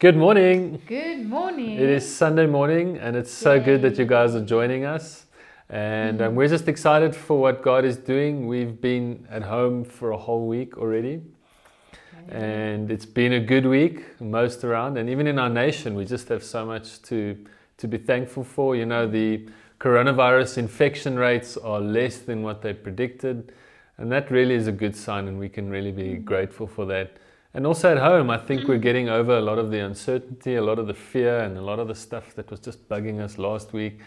Good morning. Good morning. It is Sunday morning, and it's so good that you guys are joining us. And um, we're just excited for what God is doing. We've been at home for a whole week already, and it's been a good week, most around. And even in our nation, we just have so much to, to be thankful for. You know, the coronavirus infection rates are less than what they predicted, and that really is a good sign, and we can really be grateful for that. And also at home, I think we're getting over a lot of the uncertainty, a lot of the fear, and a lot of the stuff that was just bugging us last week.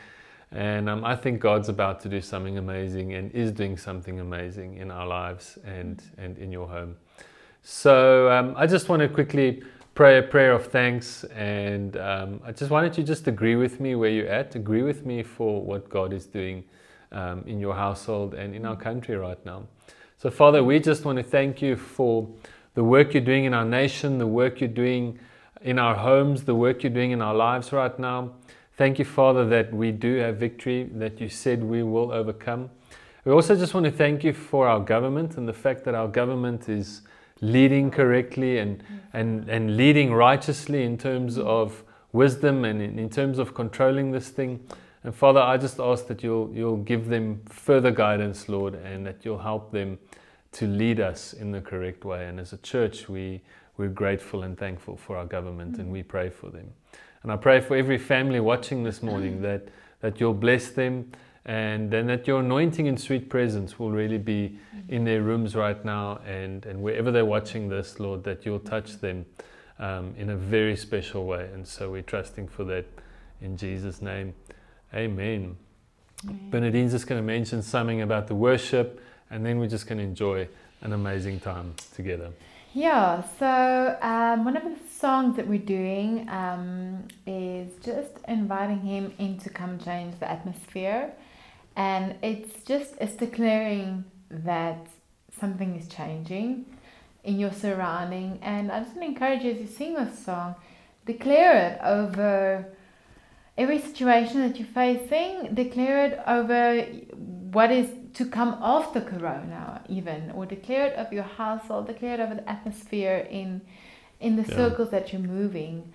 And um, I think God's about to do something amazing and is doing something amazing in our lives and, and in your home. So um, I just want to quickly pray a prayer of thanks. And um, I just wanted you just agree with me where you're at, agree with me for what God is doing um, in your household and in our country right now. So, Father, we just want to thank you for the work you're doing in our nation, the work you're doing in our homes, the work you're doing in our lives right now. Thank you, Father, that we do have victory, that you said we will overcome. We also just want to thank you for our government and the fact that our government is leading correctly and, and, and leading righteously in terms of wisdom and in, in terms of controlling this thing. And Father, I just ask that you'll, you'll give them further guidance, Lord, and that you'll help them to lead us in the correct way. And as a church, we, we're grateful and thankful for our government and mm. we pray for them. And I pray for every family watching this morning mm. that, that you'll bless them and then that your anointing and sweet presence will really be mm. in their rooms right now and, and wherever they're watching this, Lord, that you'll touch them um, in a very special way. And so we're trusting for that in Jesus' name. Amen. Amen. Bernadine's just going to mention something about the worship and then we're just to enjoy an amazing time together. Yeah, so um, one of the songs that we're doing um, is just inviting him in to come change the atmosphere. And it's just, it's declaring that something is changing in your surrounding. And I just want to encourage you as you sing this song, declare it over every situation that you're facing, declare it over what is to come off the corona even or declare it of your household declare it over the atmosphere in in the yeah. circles that you're moving.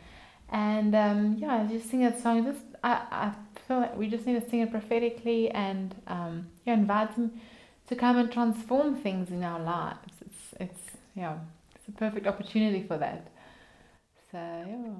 And um, yeah just sing that song. Just I, I feel like we just need to sing it prophetically and um, yeah invite him to come and transform things in our lives. It's it's yeah it's a perfect opportunity for that. So yeah.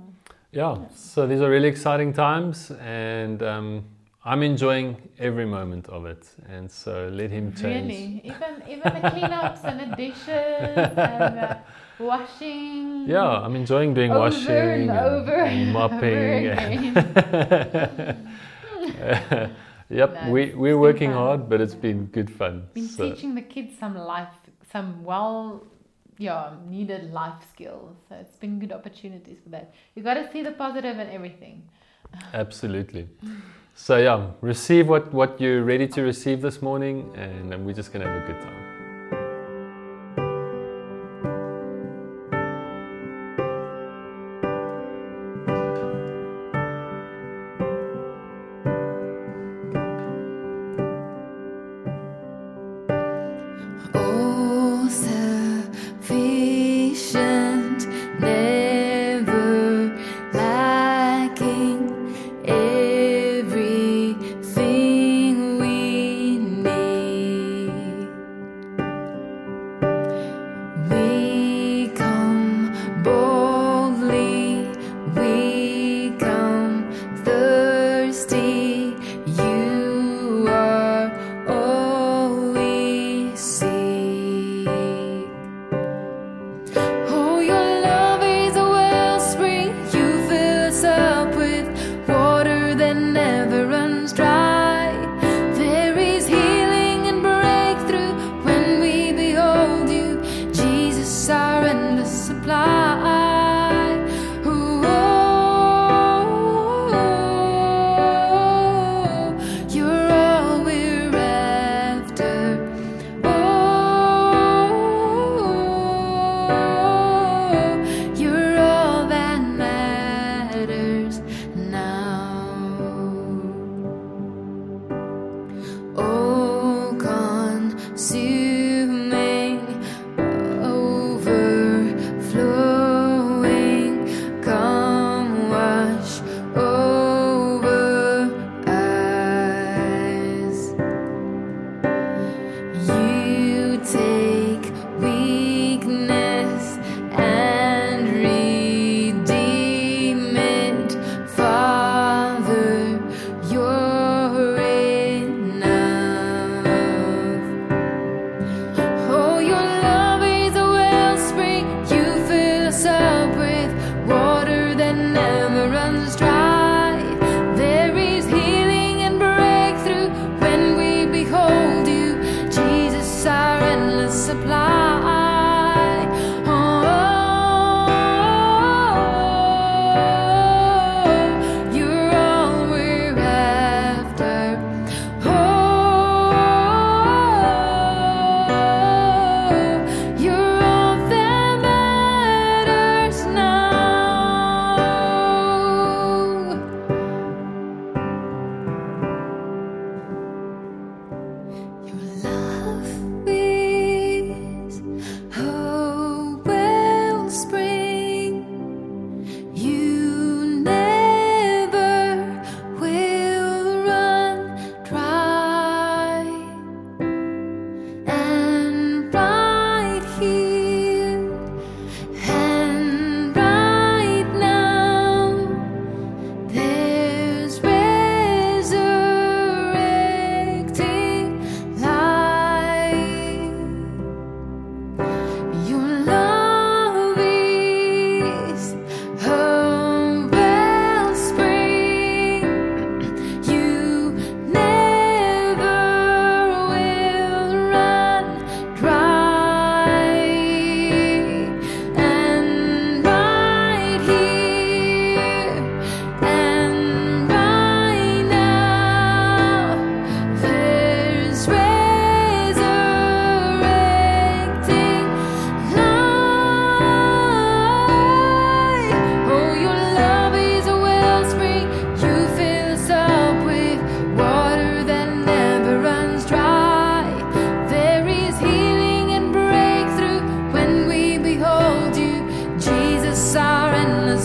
Yeah. So these are really exciting times and um, I'm enjoying every moment of it, and so let him change. Really, even even the cleanups and the dishes and the washing. Yeah, I'm enjoying doing over washing and, over and mopping. And yep, no, we we're working fun. hard, but it's been good fun. Been so. teaching the kids some life, some well, yeah, needed life skills. So it's been good opportunities for that. You got to see the positive in everything. Absolutely. So yeah, receive what, what you're ready to receive this morning and we're just gonna have a good time.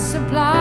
Surrounds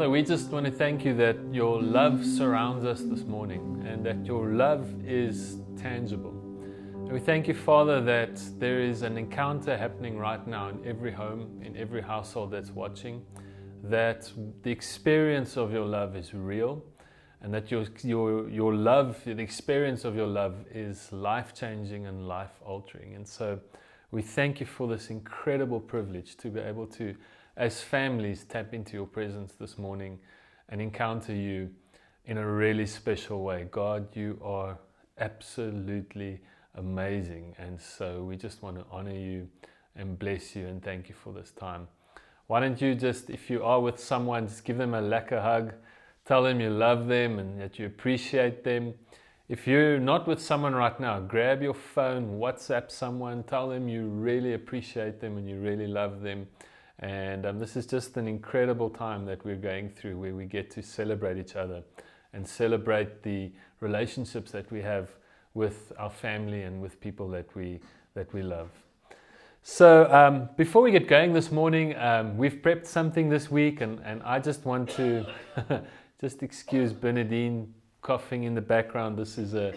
Father, we just want to thank you that your love surrounds us this morning and that your love is tangible. And we thank you, Father, that there is an encounter happening right now in every home, in every household that's watching, that the experience of your love is real and that your, your, your love, the experience of your love is life changing and life altering. And so we thank you for this incredible privilege to be able to as families tap into your presence this morning and encounter you in a really special way. God, you are absolutely amazing. And so we just want to honor you and bless you and thank you for this time. Why don't you just, if you are with someone, just give them a lekker hug, tell them you love them and that you appreciate them. If you're not with someone right now, grab your phone, WhatsApp someone, tell them you really appreciate them and you really love them. And um, this is just an incredible time that we're going through where we get to celebrate each other and celebrate the relationships that we have with our family and with people that we, that we love. So, um, before we get going this morning, um, we've prepped something this week, and, and I just want to just excuse Bernadine coughing in the background. This is a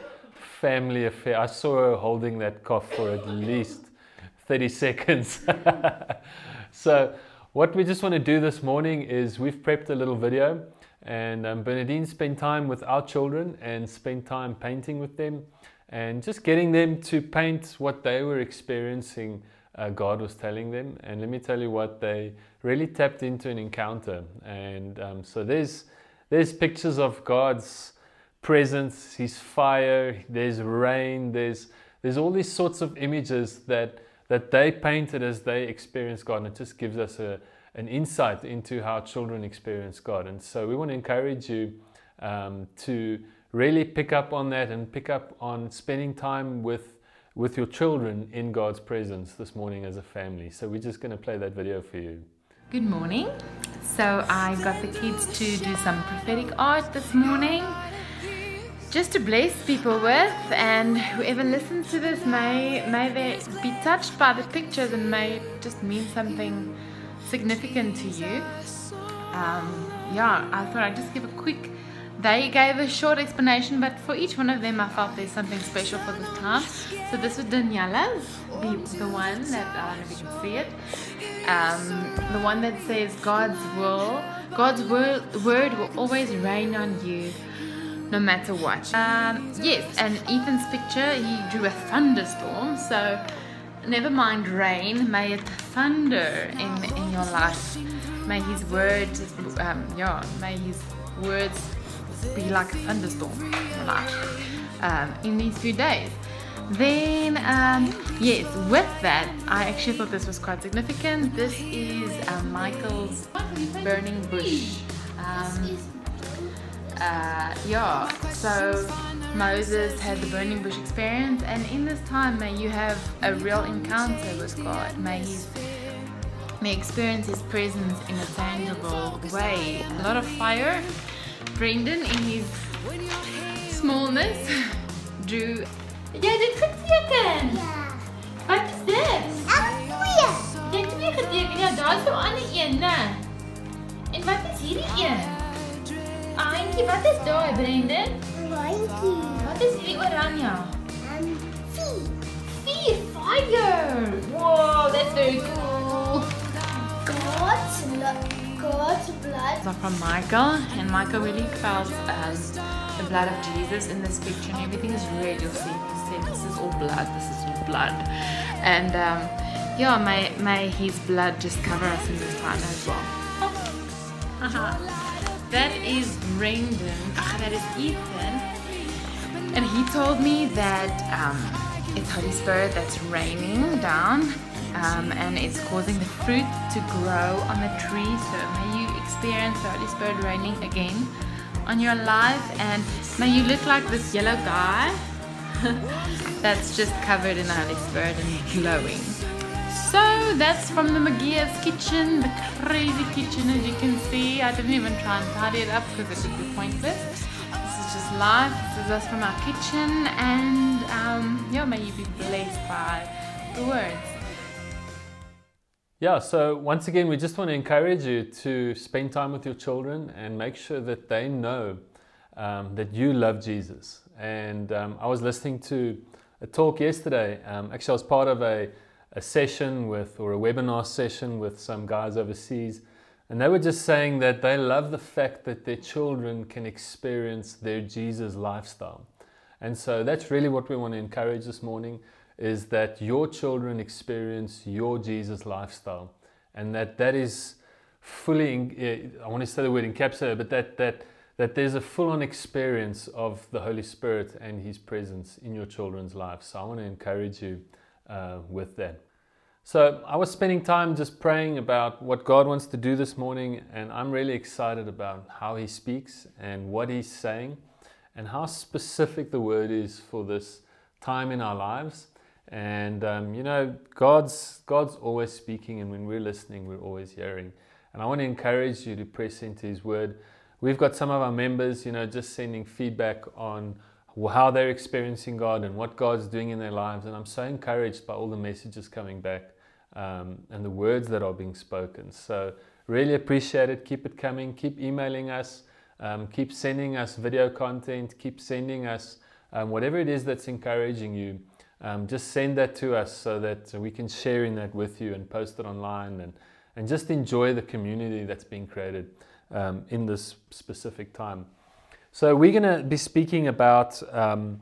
family affair. I saw her holding that cough for at least 30 seconds. so, what we just want to do this morning is we've prepped a little video, And um, Bernadine spent time with our children and spent time painting with them and just getting them to paint what they were experiencing uh, God was telling them. And let me tell you what, they really tapped into an encounter. And um, so there's, there's pictures of God's presence, His fire, there's rain, there's, there's all these sorts of images that, that they painted as they experienced God. And it just gives us a, an insight into how children experience God. And so we want to encourage you um, to really pick up on that and pick up on spending time with with your children in God's presence this morning as a family. So we're just going to play that video for you. Good morning. So I got the kids to do some prophetic art this morning just to bless people with and whoever listens to this may may they be touched by the pictures and may just mean something significant to you. Um, yeah, I thought I'd just give a quick they gave a short explanation, but for each one of them, I felt there's something special for this time. So this was Daniela's, the, the one that I don't know if you can see it, um, the one that says God's will, God's word, word will always rain on you, no matter what. Um, yes, and Ethan's picture, he drew a thunderstorm. So never mind rain, may it thunder in in your life. May His word, um, yeah, may His words be like a thunderstorm in your life um, in these few days. Then, um, yes, with that, I actually thought this was quite significant. This is uh, Michael's burning bush. Um, uh, yeah, so Moses had the burning bush experience, and in this time, may you have a real encounter with God. May He may experience His presence in a tangible way. A lot of fire Brendan in his smallness drew. Het dit geteken. Ja. Wat is dit? Ek twee. Jy het twee geteken. Ja, daar's so 'n ander een, né? En wat is hierdie een? Aantjie, wat is daai, Brendan? Randjie. Wat is hierdie oranje? En vier. Vier fire. Wow, that's very cool. God's God's blood. are from Michael, and Michael really felt um, the blood of Jesus in this picture, and everything is red. You'll see, he said, "This is all blood. This is all blood," and um, yeah, may may His blood just cover us in this time as well. That is Brendan. Ah, that is Ethan, and he told me that um, it's Holy Spirit that's raining down um, and it's causing the fruit to grow on the tree. So may you experience the Holy Spirit raining again on your life, and may you look like this yellow guy that's just covered in the Holy Spirit and glowing. So that's from the Magia's kitchen, the crazy kitchen as you can see. I didn't even try and tidy it up because it would be pointless. This is just life, This is us from our kitchen, and um, yeah, may you be blessed by the words. Yeah, so once again, we just want to encourage you to spend time with your children and make sure that they know um, that you love Jesus. And um, I was listening to a talk yesterday. Um, actually, I was part of a, a session with, or a webinar session with some guys overseas. And they were just saying that they love the fact that their children can experience their Jesus lifestyle. And so that's really what we want to encourage this morning is that your children experience your Jesus lifestyle, and that that is fully. Eh, I want to say the word encapsulated, but that that that there's a full-on experience of the Holy Spirit and His presence in your children's lives. So I want to encourage you uh, with that. So I was spending time just praying about what God wants to do this morning, and I'm really excited about how He speaks and what He's saying, and how specific the word is for this time in our lives. And um, you know, God's God's always speaking, and when we're listening, we're always hearing. And I want to encourage you to press into His Word. We've got some of our members, you know, just sending feedback on how they're experiencing God and what God's doing in their lives. And I'm so encouraged by all the messages coming back um, and the words that are being spoken. So really appreciate it. Keep it coming. Keep emailing us. Um, keep sending us video content. Keep sending us um, whatever it is that's encouraging you um, just send that to us so that we can share in that with you and post it online and, and just enjoy the community that's being created. um, in this specific time. So, we're going to be speaking about um,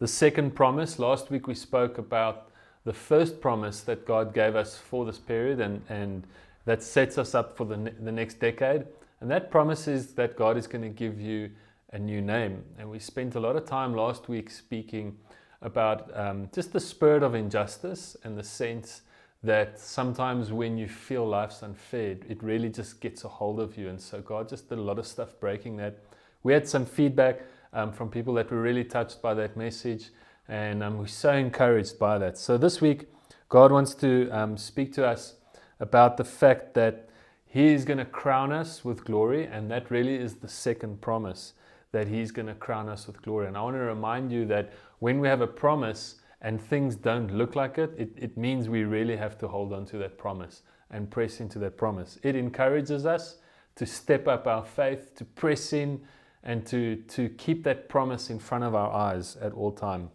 the second promise. Last week we spoke about the first promise that God gave us for this period and, and that sets us up for the, ne- the next decade. And that promise is that God is going to give you a new name. And we spent a lot of time last week speaking about um, just the spirit of injustice and the sense that sometimes when you feel life's unfair, it really just gets a hold of you. And so God just did a lot of stuff breaking that. We had some feedback um, from people that were really touched by that message, and um, we're so encouraged by that. So this week, God wants to um, speak to us about the fact that He is going to crown us with glory, and that really is the second promise that He's going to crown us with glory. And I want to remind you that when we have a promise and things don't look like it, it, it means we really have to hold on to that promise and press into that promise. It encourages us to step up our faith, to press in, and to, to keep that promise in front of our eyes at all time.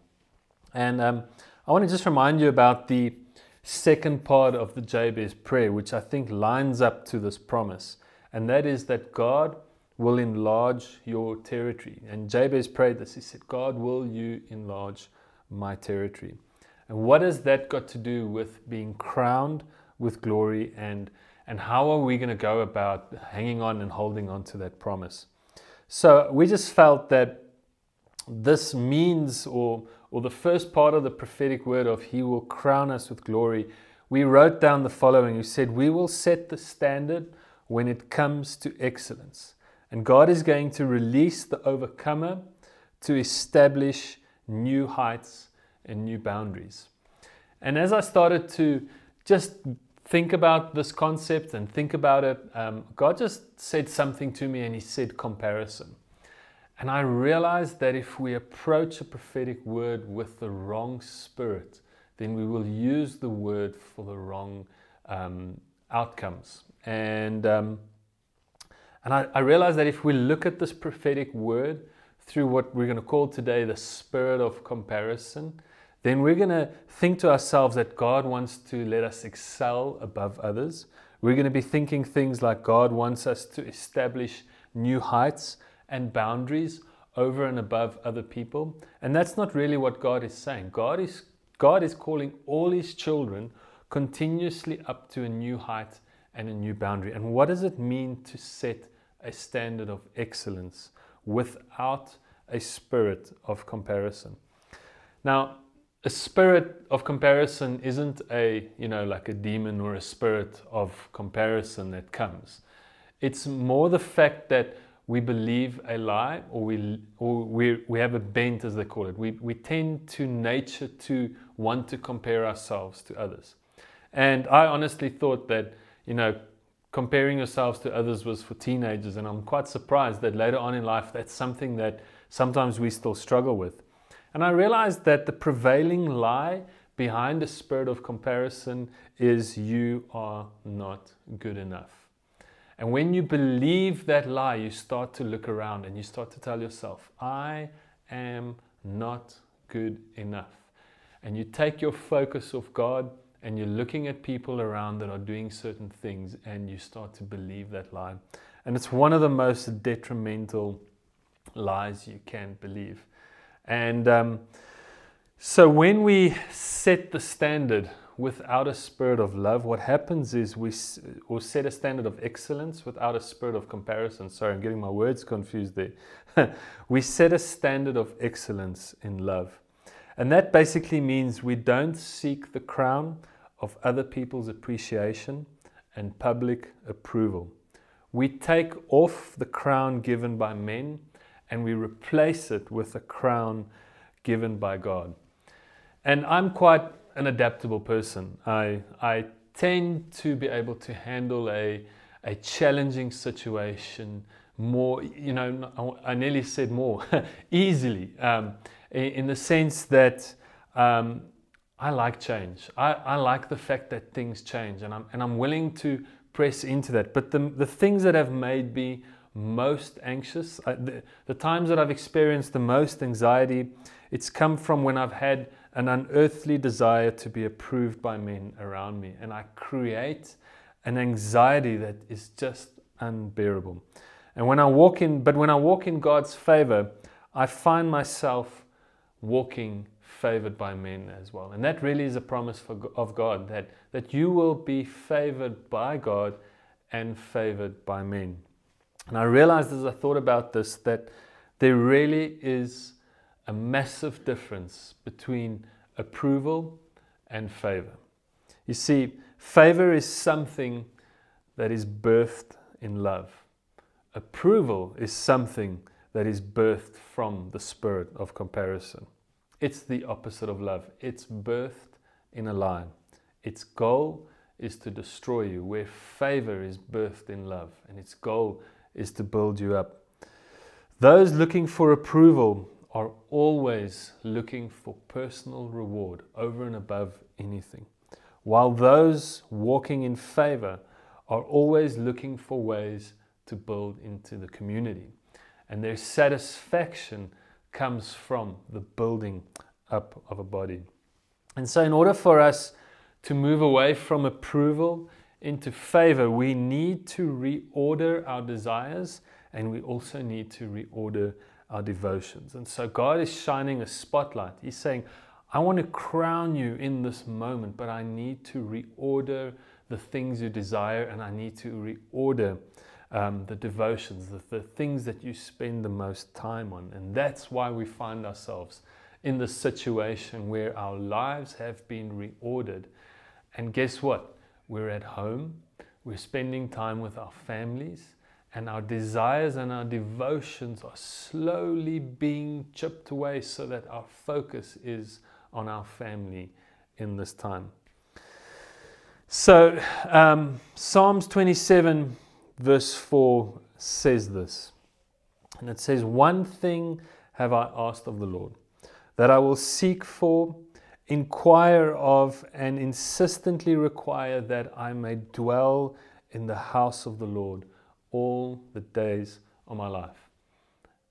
And um, I want to just remind you about the second part of the Jabez prayer, which I think lines up to this promise, and that is that God will enlarge your territory. And Jabez prayed this. He said, God, will you enlarge my territory? And what has that got to do with being crowned with glory and and how are we going to go about hanging on and holding on to that promise? So we just felt that this means, or, or the first part of the prophetic word of He will crown us with glory, we wrote down the following. We said, We will set the standard when it comes to excellence. And God is going to release the overcomer to establish new heights and new boundaries. And as I started to just think about this concept and think about it, um, God just said something to me and He said comparison. And I realized that if we approach a prophetic word with the wrong spirit, then we will use the word for the wrong um, outcomes. And um, and I, I realized that if we look at this prophetic word through what we're going to call today the spirit of comparison, then we're going to think to ourselves that God wants to let us excel above others. We're going to be thinking things like God wants us to establish new heights and boundaries over and above other people. And that's not really what God is saying. God is, God is calling all His children continuously up to a new height and a new boundary. And what does it mean to set a standard of excellence without a spirit of comparison? Now, a spirit of comparison isn't a, you know, like a demon or a spirit of comparison that comes. It's more the fact that we believe a lie or we, or we, we have a bent, as they call it. We, we tend to nature to want to compare ourselves to others. And I honestly thought that, you know, comparing yourselves to others was for teenagers. And I'm quite surprised that later on in life, that's something that sometimes we still struggle with. And I realized that the prevailing lie behind the spirit of comparison is you are not good enough. And when you believe that lie, you start to look around and you start to tell yourself, I am not good enough. And you take your focus off God and you're looking at people around that are doing certain things and you start to believe that lie. And it's one of the most detrimental lies you can believe. And um, so when we set the standard without a spirit of love, what happens is we or set a standard of excellence without a spirit of comparison. Sorry, I'm getting my words confused there. we set a standard of excellence in love. And that basically means we don't seek the crown of other people's appreciation and public approval. We take off the crown given by men and we replace it with a crown given by God. And I'm quite an adaptable person. I, I tend to be able to handle a, a challenging situation more, you know, I nearly said more, easily, um, in the sense that um, I like change. I, I like the fact that things change, and I'm, and I'm willing to press into that. But the, the things that have made me most anxious, I, the, the times that I've experienced the most anxiety, it's come from when I've had an unearthly desire to be approved by men around me. And I create an anxiety that is just unbearable. And when I walk in, but when I walk in God's favor, I find myself walking favored by men as well. And that really is a promise for, of God that, that you will be favored by God and favored by men. And I realized as I thought about this that there really is a massive difference between approval and favor. You see, favor is something that is birthed in love. Approval is something that is birthed from the spirit of comparison. It's the opposite of love. It's birthed in a lie. Its goal is to destroy you, where favor is birthed in love, and its goal is to build you up. Those looking for approval are always looking for personal reward over and above anything, while those walking in favor are always looking for ways to build into the community. And their satisfaction comes from the building up of a body. And so, in order for us to move away from approval into favor, we need to reorder our desires and we also need to reorder our devotions. And so, God is shining a spotlight. He's saying, I want to crown you in this moment, but I need to reorder the things you desire and I need to reorder um, the devotions, the, the things that you spend the most time on. And that's why we find ourselves in the situation where our lives have been reordered. And guess what? We're at home, we're spending time with our families, and our desires and our devotions are slowly being chipped away so that our focus is on our family in this time. So, um, Psalms 27 verse 4 says this. And it says, One thing have I asked of the Lord, that I will seek for, inquire of, and insistently require that I may dwell in the house of the Lord all the days of my life.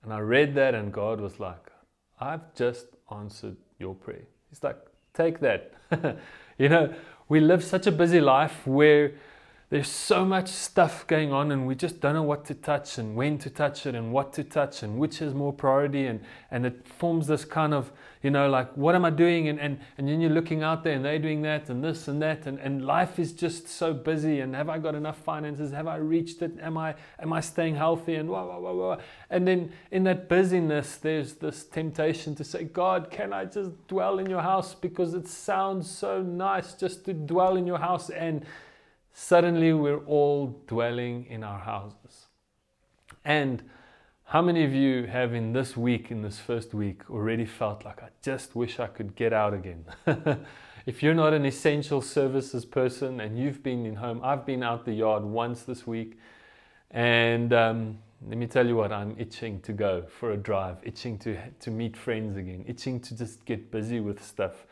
And I read that, and God was like, I've just answered your prayer. He's like, Take that. you know, we live such a busy life where there's so much stuff going on and we just don't know what to touch and when to touch it and what to touch and which is more priority and, and it forms this kind of you know like what am i doing? And, and, and then you're looking out there and they're doing that and this and that and, and life is just so busy and have i got enough finances? Have i reached it? Am i am i staying healthy? And wah, wah, wah, wah. and then in that busyness there's this temptation to say god can i just dwell in your house? Because it sounds so nice just to dwell in your house and suddenly we're all dwelling in our houses. And how many of you have in this week, in this first week, already felt like I just wish I could get out again? if you're not an essential services person and you've been in home, I've been out the yard once this week, and um, let me tell you what, I'm itching to go for a drive, itching to, to meet friends again, itching to just get busy with stuff.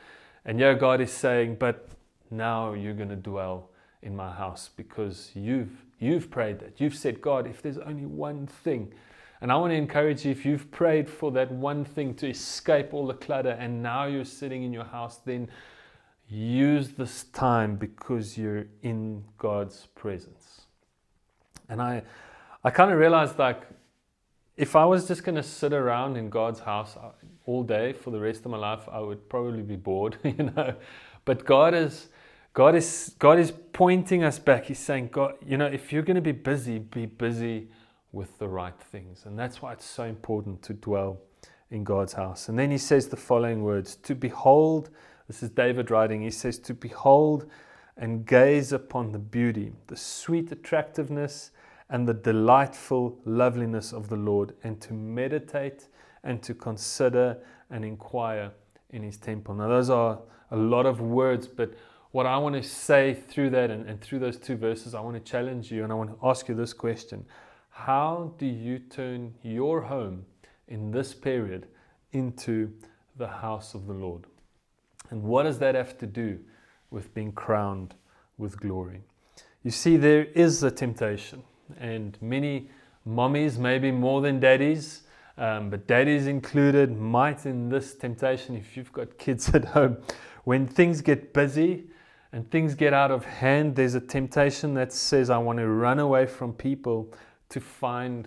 And yeah, God is saying, but now you're going to dwell in my house because you've you've prayed that. You've said, God, if there's only one thing, and I want to encourage you if you've prayed for that one thing to escape all the clutter and now you're sitting in your house, then use this time because you're in God's presence. And I I kind of realized like if I was just going to sit around in God's house uh, all day for the rest of my life, I would probably be bored, you know. But God is God is, God is pointing us back. He's saying, God, you know, if you're going to be busy, be busy with the right things. And that's why it's so important to dwell in God's house. And then he says the following words To behold, this is David writing, he says, To behold and gaze upon the beauty, the sweet attractiveness, and the delightful loveliness of the Lord, and to meditate and to consider and inquire in his temple. Now, those are a lot of words, but what I want to say through that and, and through those two verses, I want to challenge you and I want to ask you this question How do you turn your home in this period into the house of the Lord? And what does that have to do with being crowned with glory? You see, there is a temptation, and many mommies, maybe more than daddies, um, but daddies included, might in this temptation, if you've got kids at home, when things get busy, and things get out of hand, there's a temptation that says, I want to run away from people to find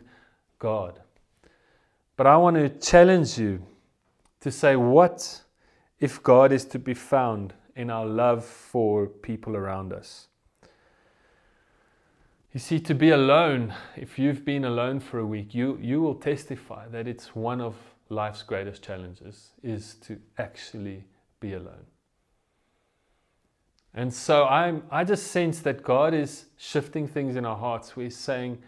God. But I want to challenge you to say, what if God is to be found in our love for people around us? You see, to be alone, if you've been alone for a week, you, you will testify that it's one of life's greatest challenges is to actually be alone. And so I'm, I just sense that God is shifting things in our hearts. We're saying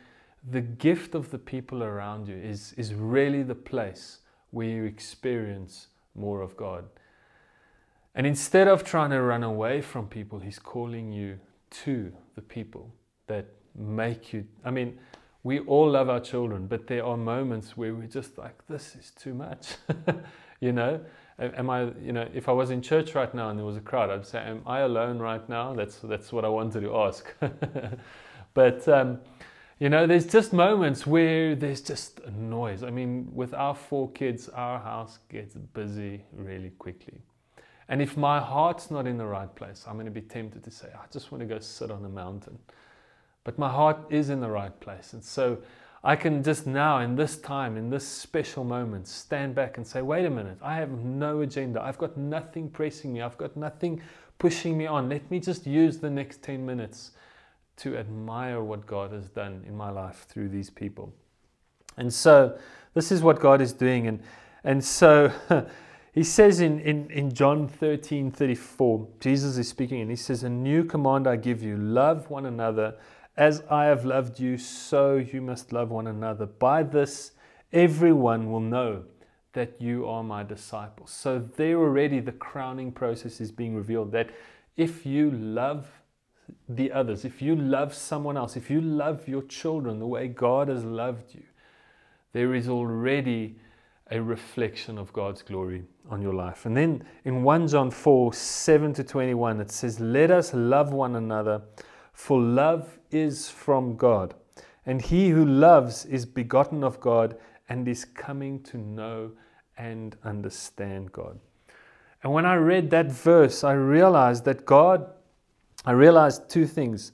the gift of the people around you is, is really the place where you experience more of God. And instead of trying to run away from people, He's calling you to the people that make you. I mean, we all love our children, but there are moments where we're just like, this is too much. you know? Am I, you know, if I was in church right now and there was a crowd, I'd say, Am I alone right now? That's, that's what I wanted to ask. but, um, you know, there's just moments where there's just noise. I mean, with our four kids, our house gets busy really quickly. And if my heart's not in the right place, I'm going to be tempted to say, I just want to go sit on a mountain. But my heart is in the right place. And so I can just now, in this time, in this special moment, stand back and say, wait a minute, I have no agenda. I've got nothing pressing me. I've got nothing pushing me on. Let me just use the next 10 minutes to admire what God has done in my life through these people. And so this is what God is doing. And, and so he says in, in, in John 13 34, Jesus is speaking and he says, A new command I give you love one another as I have loved you, so you must love one another. By this, everyone will know that you are my disciples. So, there already the crowning process is being revealed that if you love the others, if you love someone else, if you love your children the way God has loved you, there is already a reflection of God's glory on your life. And then in 1 John 4 7 to 21, it says, Let us love one another, for love is from God. And he who loves is begotten of God and is coming to know and understand God. And when I read that verse, I realized that God, I realized two things.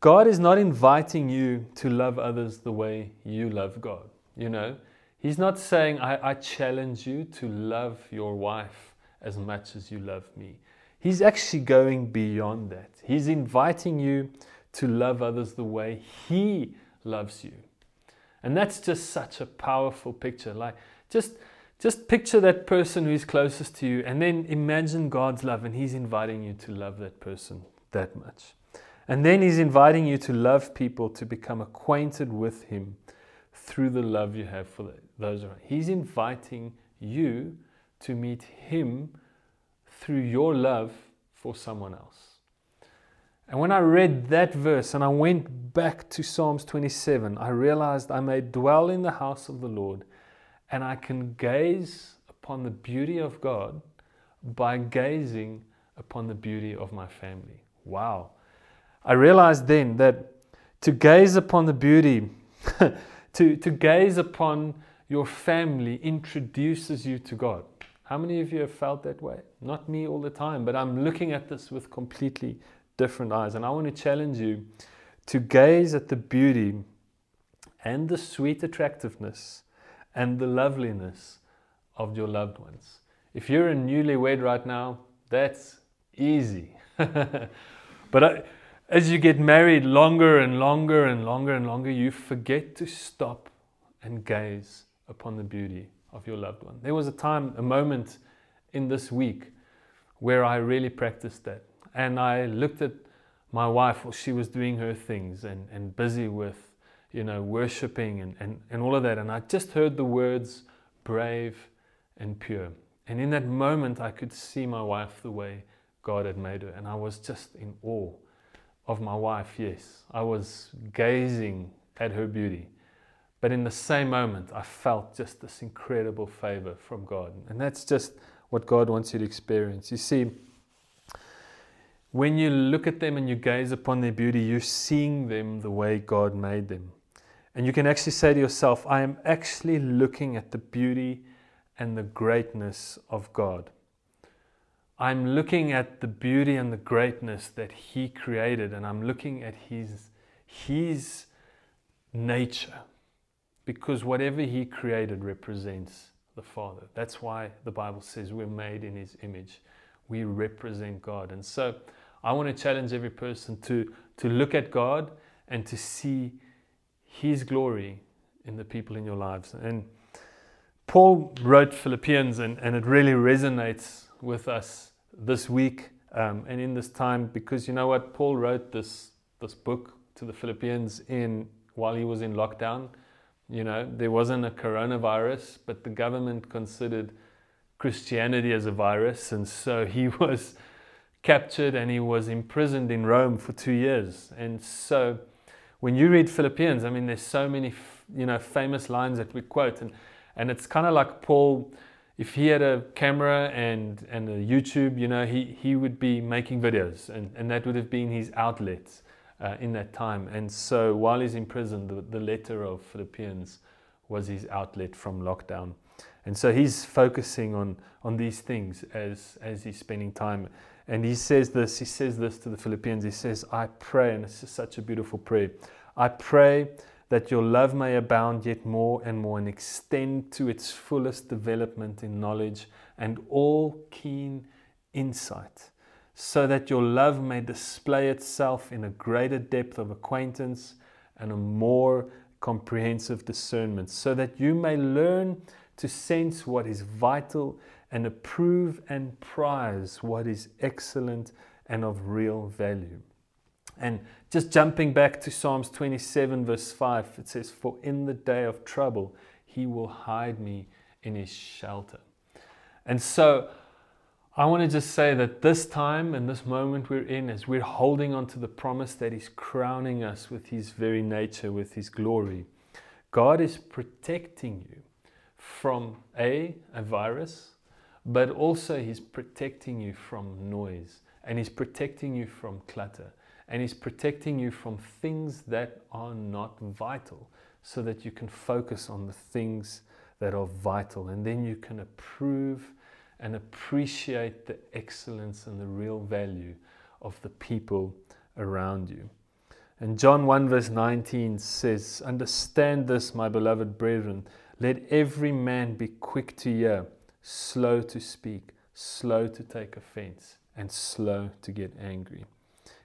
God is not inviting you to love others the way you love God. You know, He's not saying, I, I challenge you to love your wife as much as you love me. He's actually going beyond that. He's inviting you to love others the way He loves you. And that's just such a powerful picture. Like, just, just picture that person who is closest to you and then imagine God's love and He's inviting you to love that person that much. And then He's inviting you to love people, to become acquainted with Him through the love you have for those around. He's inviting you to meet Him through your love for someone else. And when I read that verse and I went back to Psalms 27, I realized I may dwell in the house of the Lord and I can gaze upon the beauty of God by gazing upon the beauty of my family. Wow. I realized then that to gaze upon the beauty, to, to gaze upon your family introduces you to God. How many of you have felt that way? Not me all the time, but I'm looking at this with completely different eyes. And I want to challenge you to gaze at the beauty and the sweet attractiveness and the loveliness of your loved ones. If you're a newlywed right now, that's easy. but I, as you get married longer and longer and longer and longer, you forget to stop and gaze upon the beauty of your loved one. There was a time, a moment in this week where I really practiced that and I looked at my wife while she was doing her things and, and busy with, you know, worshiping and, and, and all of that. And I just heard the words brave and pure. And in that moment, I could see my wife the way God had made her. And I was just in awe of my wife, yes. I was gazing at her beauty. But in the same moment, I felt just this incredible favor from God. And that's just what God wants you to experience. You see, when you look at them and you gaze upon their beauty, you're seeing them the way God made them. And you can actually say to yourself, I am actually looking at the beauty and the greatness of God. I'm looking at the beauty and the greatness that He created, and I'm looking at His, his nature because whatever He created represents the Father. That's why the Bible says we're made in His image. We represent God. And so I want to challenge every person to, to look at God and to see His glory in the people in your lives. And Paul wrote Philippians, and, and it really resonates with us this week um, and in this time because you know what? Paul wrote this, this book to the Philippians in, while he was in lockdown. You know, there wasn't a coronavirus, but the government considered Christianity as a virus, and so he was captured and he was imprisoned in Rome for two years. And so, when you read Philippians, I mean, there's so many, you know, famous lines that we quote, and and it's kind of like Paul. If he had a camera and, and a YouTube, you know, he, he would be making videos, and, and that would have been his outlet uh, in that time. And so while he's in prison, the, the letter of Philippians was his outlet from lockdown. And so he's focusing on, on these things as, as he's spending time. And he says this, he says this to the Philippians. He says, I pray, and is such a beautiful prayer. I pray that your love may abound yet more and more and extend to its fullest development in knowledge and all keen insight, so that your love may display itself in a greater depth of acquaintance and a more comprehensive discernment, so that you may learn to sense what is vital and approve and prize what is excellent and of real value. And just jumping back to Psalms 27, verse 5, it says, For in the day of trouble, he will hide me in his shelter. And so I want to just say that this time and this moment we're in, as we're holding on to the promise that he's crowning us with his very nature, with his glory, God is protecting you from A, a virus, but also he's protecting you from noise and he's protecting you from clutter and He's protecting you from things that are not vital so that you can focus on the things that are vital. And then you can approve and appreciate the excellence and the real value of the people around you. And John 1 verse 19 says, Understand this, my beloved brethren. Let every man be quick to hear, slow to speak, slow to take offense, and slow to get angry.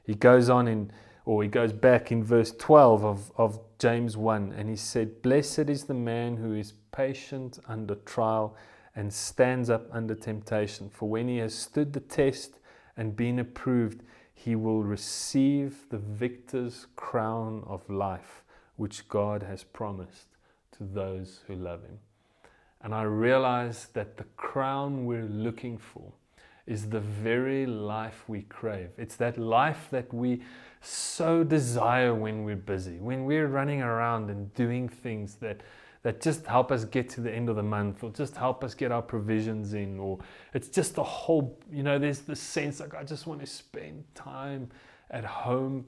He goes on in, or he goes back in verse 12 of, of James 1, and he said, Blessed is the man who is patient under trial and stands up under temptation. For when he has stood the test and been approved, he will receive the victor's crown of life, which God has promised to those who love him. And I realize that the crown we're looking for is the very life we crave. It's that life that we so desire when we're busy, when we're running around and doing things that that just help us get to the end of the month or just help us get our provisions in or it's just the whole you know there's this sense like I just want to spend time at home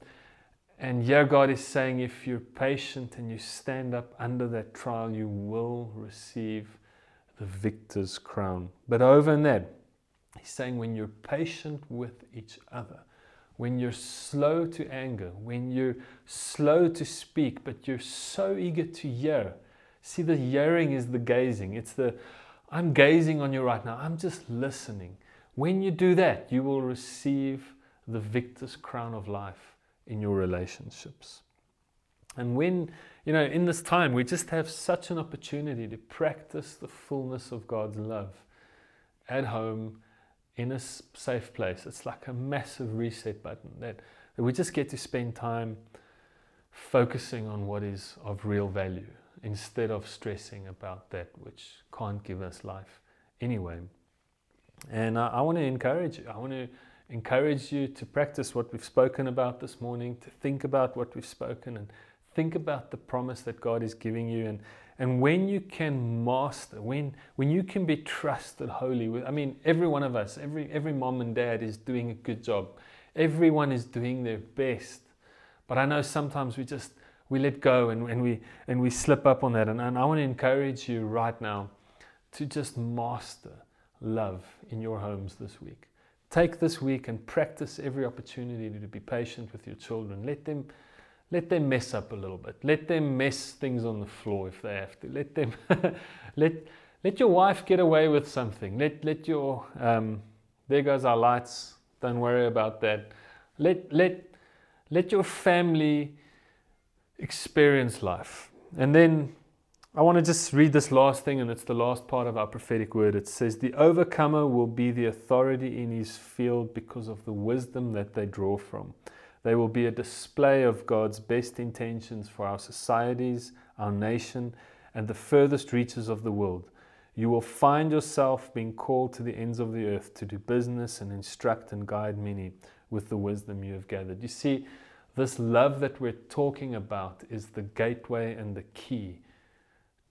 and yeah God is saying if you're patient and you stand up under that trial you will receive the victor's crown but over and that He's saying when you're patient with each other, when you're slow to anger, when you're slow to speak, but you're so eager to hear. See, the hearing is the gazing. It's the, I'm gazing on you right now. I'm just listening. When you do that, you will receive the victor's crown of life in your relationships. And when, you know, in this time, we just have such an opportunity to practice the fullness of God's love at home in a safe place. It's like a massive reset button that, that we just get to spend time focusing on what is of real value instead of stressing about that which can't give us life anyway. And I, I want to encourage you. I want to encourage you to practice what we've spoken about this morning, to think about what we've spoken and think about the promise that God is giving you and and when you can master, when, when you can be trusted wholly, I mean, every one of us, every, every mom and dad is doing a good job. Everyone is doing their best. But I know sometimes we just, we let go and, and, we, and we slip up on that. And, and I want to encourage you right now to just master love in your homes this week. Take this week and practice every opportunity to be patient with your children. Let them let them mess up a little bit. Let them mess things on the floor if they have to. Let them let let your wife get away with something. Let let your um, there goes our lights. Don't worry about that. Let let let your family experience life. And then I want to just read this last thing, and it's the last part of our prophetic word. It says, The overcomer will be the authority in his field because of the wisdom that they draw from. They will be a display of God's best intentions for our societies, our nation, and the furthest reaches of the world. You will find yourself being called to the ends of the earth to do business and instruct and guide many with the wisdom you have gathered. You see, this love that we're talking about is the gateway and the key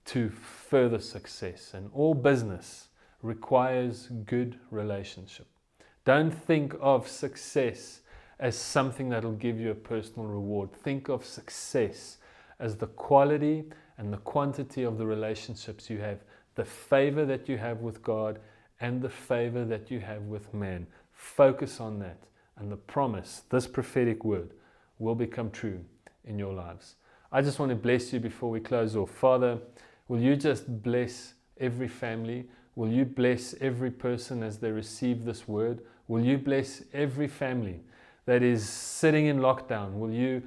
to further success. And all business requires good relationship. Don't think of success as something that'll give you a personal reward. Think of success as the quality and the quantity of the relationships you have, the favor that you have with God, and the favor that you have with man. Focus on that, and the promise, this prophetic word, will become true in your lives. I just want to bless you before we close off. Father, will you just bless every family? Will you bless every person as they receive this word? Will you bless every family? that is sitting in lockdown, will you,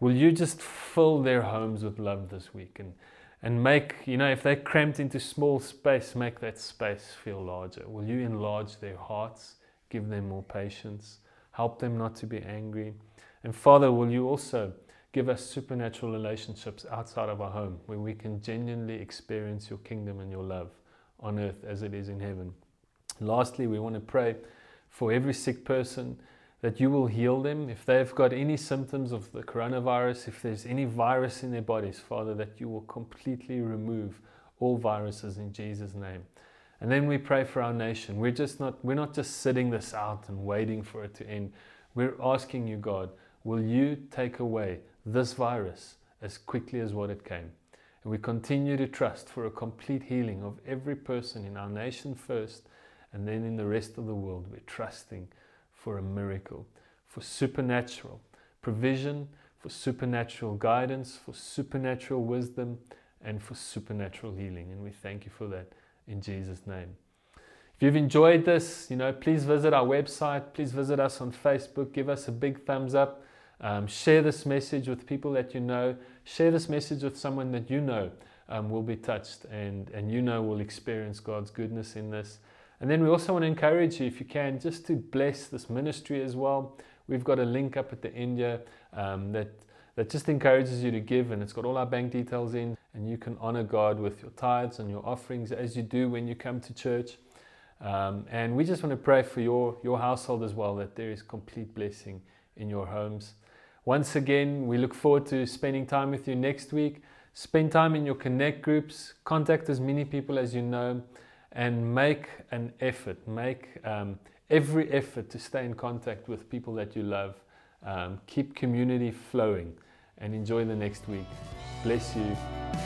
will you just fill their homes with love this week and, and make, you know, if they're cramped into small space, make that space feel larger? Will you enlarge their hearts, give them more patience, help them not to be angry? And Father, will you also give us supernatural relationships outside of our home where we can genuinely experience your kingdom and your love on earth as it is in heaven? Lastly, we want to pray for every sick person that you will heal them. If they've got any symptoms of the coronavirus, if there's any virus in their bodies, Father, that you will completely remove all viruses in Jesus' name. And then we pray for our nation. We're just not we're not just sitting this out and waiting for it to end. We're asking you, God, will you take away this virus as quickly as what it came? And we continue to trust for a complete healing of every person in our nation first, and then in the rest of the world. We're trusting for a miracle, for supernatural provision, for supernatural guidance, for supernatural wisdom, and for supernatural healing. And we thank you for that in Jesus' name. If you've enjoyed this, you know, please visit our website. Please visit us on Facebook. Give us a big thumbs up. Um, share this message with people that you know. Share this message with someone that you know um, will be touched and, and you know will experience God's goodness in this. And then we also want to encourage you, if you can, just to bless this ministry as well. We've got a link up at the end here um, that, that just encourages you to give, and it's got all our bank details in, and you can honor God with your tithes and your offerings as you do when you come to church. Um, and we just want to pray for your, your household as well, that there is complete blessing in your homes. Once again, we look forward to spending time with you next week. Spend time in your connect groups, contact as many people as you know and make an effort, make um, every effort to stay in contact with people that you love. Um, keep community flowing and enjoy the next week. Bless you.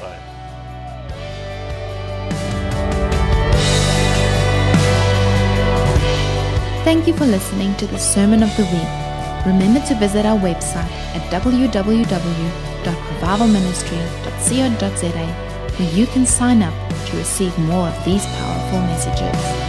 Bye. Thank you for listening to the Sermon of the Week. Remember to visit our website at www.revivalministry.co.za where you can sign up to receive more of these powerful messages.